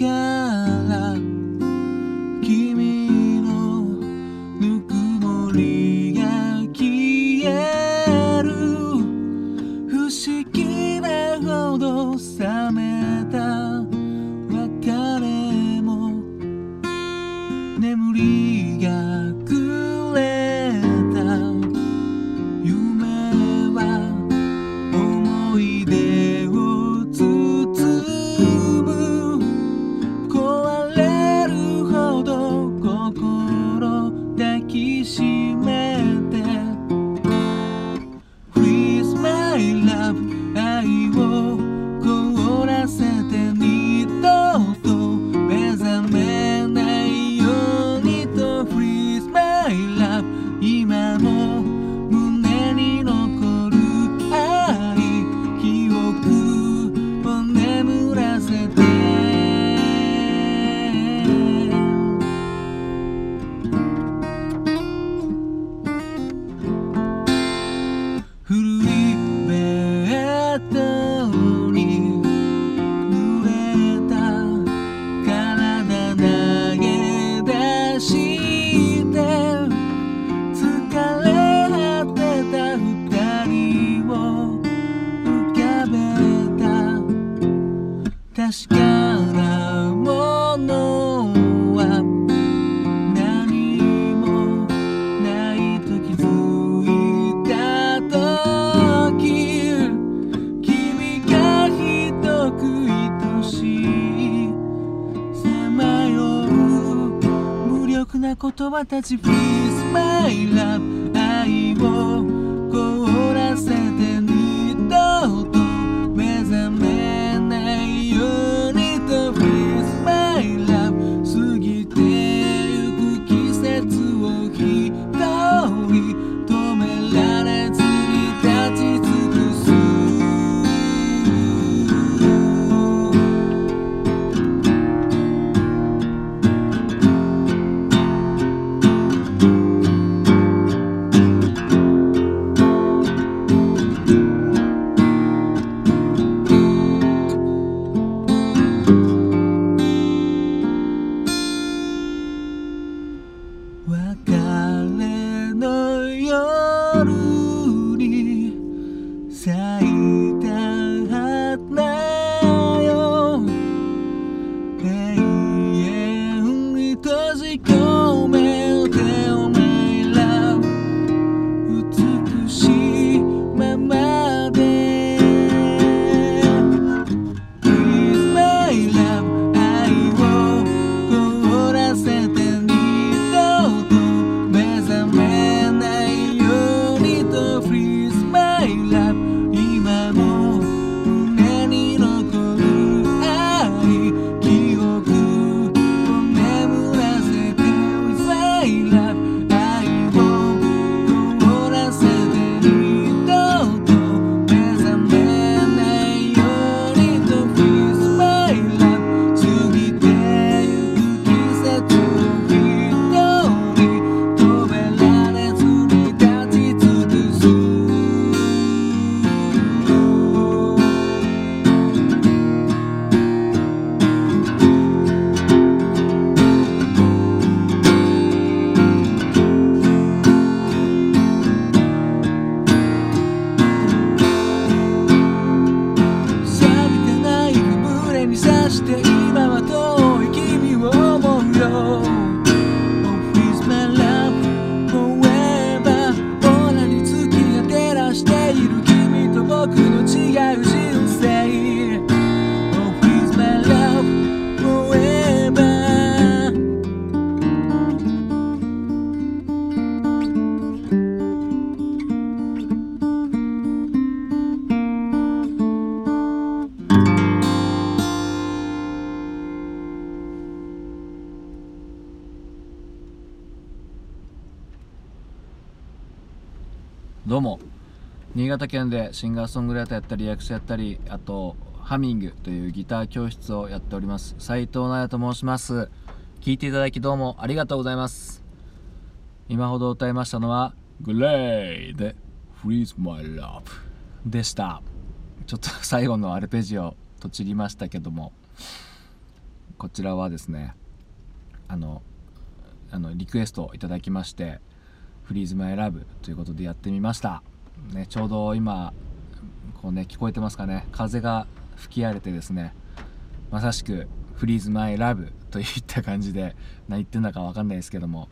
から君のぬくもりが消える。不思議なほど冷めた別れも。眠りがく葉たち Please my love 愛を潟県でシンガーソングライターやったり役者やったりあとハミングというギター教室をやっております。斉藤直也と申します。聞いていただきどうもありがとうございます。今ほど歌いましたのはグレイで Freeze My Love でした。ちょっと最後のアルペジオとちりましたけどもこちらはですねあのあのリクエストをいただきまして「フリーズマイラブということでやってみました、ね、ちょうど今こうね聞こえてますかね。風が吹き荒れてですねまさしく「フリーズマイラブといった感じで何言ってんだか分かんないですけども。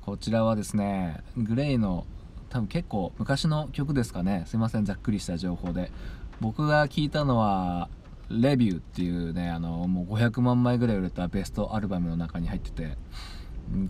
こちらはですねグレイの多分結構昔の曲ですかね。すいませんざっくりした情報で。僕が聞いたのは「レビュー」っていうねあのもう500万枚ぐらい売れたベストアルバムの中に入ってて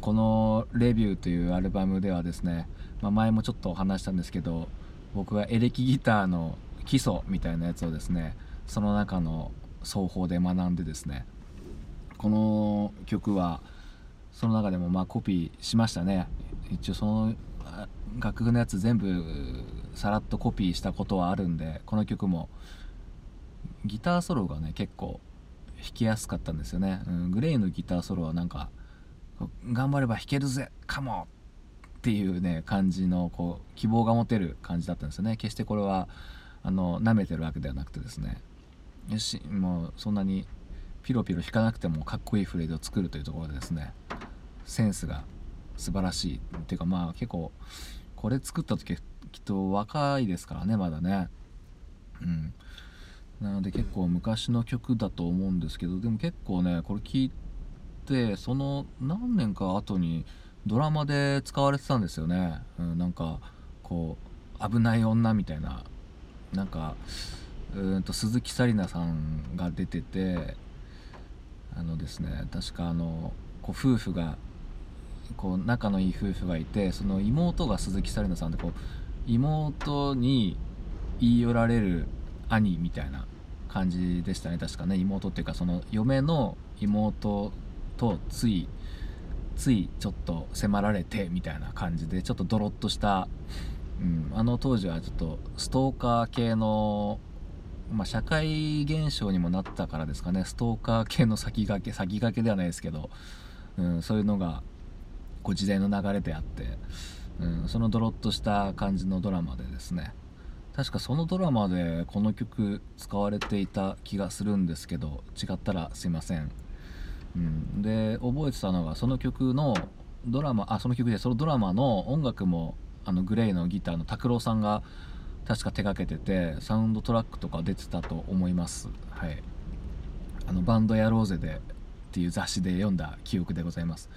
この「レビュー」というアルバムではですね、まあ、前もちょっとお話したんですけど僕がエレキギターの基礎みたいなやつをですねその中の奏法で学んでですねこの曲はその中でもまあコピーしましたね。一応その楽譜のやつ全部さらっとコピーしたことはあるんでこの曲もギターソロがね結構弾きやすかったんですよね、うん、グレイのギターソロはなんか頑張れば弾けるぜかもっていうね感じのこう希望が持てる感じだったんですよね。決してこれはあの舐めてるわけではなくてですね。よしもうそんなにピロピロ弾かなくてもかっこいいフレーズを作るというところでですね。センスが素晴らしいっていうかまあ結構これ作った時きっと若いですからねまだね。うん。なので結構昔の曲だと思うんですけどでも結構ねこれ聞いてその何年か後にドラマで使われてたんですよね、うん、なんかこう危ない女みたいな。なんかうんと鈴木紗理奈さんが出ててあのですね確かあのこう夫婦がこう仲のいい夫婦がいてその妹が鈴木紗理奈さんでこう妹に言い寄られる兄みたいな感じでしたね確かね。妹っていうかその嫁の妹とついついちょっと迫られてみたいな感じでちょっとドロッとした、うん、あの当時はちょっとストーカー系の、まあ、社会現象にもなったからですかね。ストーカー系の先駆け先駆けではないですけど、うん、そういうのがこう時代の流れであって、うん、そのドロッとした感じのドラマでですね。確かそのドラマでこの曲使われていた気がするんですけど違ったらすいません、うん、で覚えてたのがその曲のドラマあその曲でそのドラマの音楽もあのグレイのギターの拓郎さんが確か手掛けててサウンドトラックとか出てたと思います。はい。あのバンドやろうぜでっていう雑誌で読んだ記憶でございます。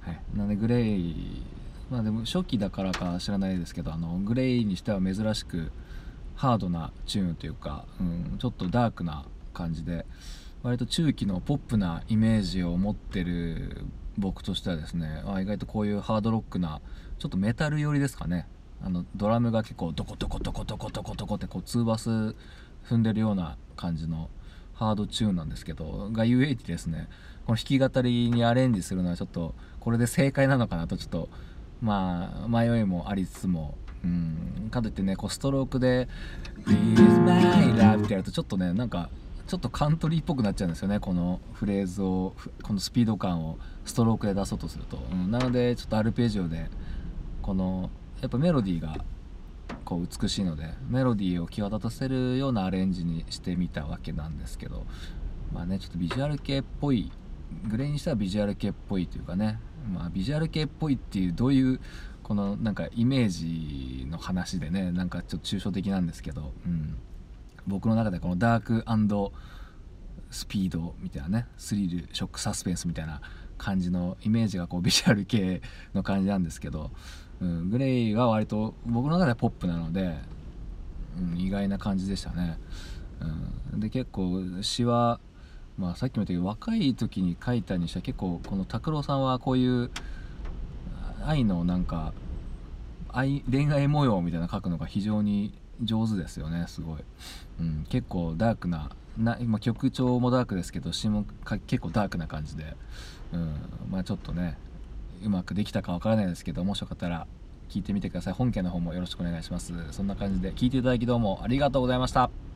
はい、なのでグレイまあでも初期だからか知らないですけどあのグレイにしては珍しくハードなチューンというか、うん、ちょっとダークな感じで割と中期のポップなイメージを持ってる僕としてはですねあ意外とこういうハードロックなちょっとメタル寄りですかね。あのドラムが結構ドコドコドコドコドコドコってこうツーバス踏んでるような感じのハードチューンなんですけどがゆえにですねこの弾き語りにアレンジするのはちょっとこれで正解なのかなとちょっとまあ迷いもありつつもうん。かといってねこうストロークで「Please my love」ってやるとちょっとねなんかちょっとカントリーっぽくなっちゃうんですよね。このフレーズをこのスピード感をストロークで出そうとすると、うん、なのでちょっとアルペジオでこのやっぱメロディーがこう美しいのでメロディーを際立たせるようなアレンジにしてみたわけなんですけど。まあねちょっとビジュアル系っぽいグレイにしてはビジュアル系っぽいというかね。まあビジュアル系っぽいっていうどういうこのなんかイメージの話でねなんかちょっと抽象的なんですけど、うん、僕の中でこのダークスピードみたいなねスリルショックサスペンスみたいな感じのイメージがこうビジュアル系の感じなんですけど、うん、グレイは割と僕の中ではポップなので、うん、意外な感じでしたね。うん、で結構詩はまあ、さっきも言ったけど若い時に書いたにしては結構この拓郎さんはこういう愛のなんか愛恋愛模様みたいなの書くのが非常に上手ですよねすごい、うん、結構ダークなな今曲調もダークですけど詩もか結構ダークな感じで、うん、まあちょっとねうまくできたかわからないですけどもしよかったら聞いてみてください。本家の方もよろしくお願いします。そんな感じで聞いていただきどうもありがとうございました。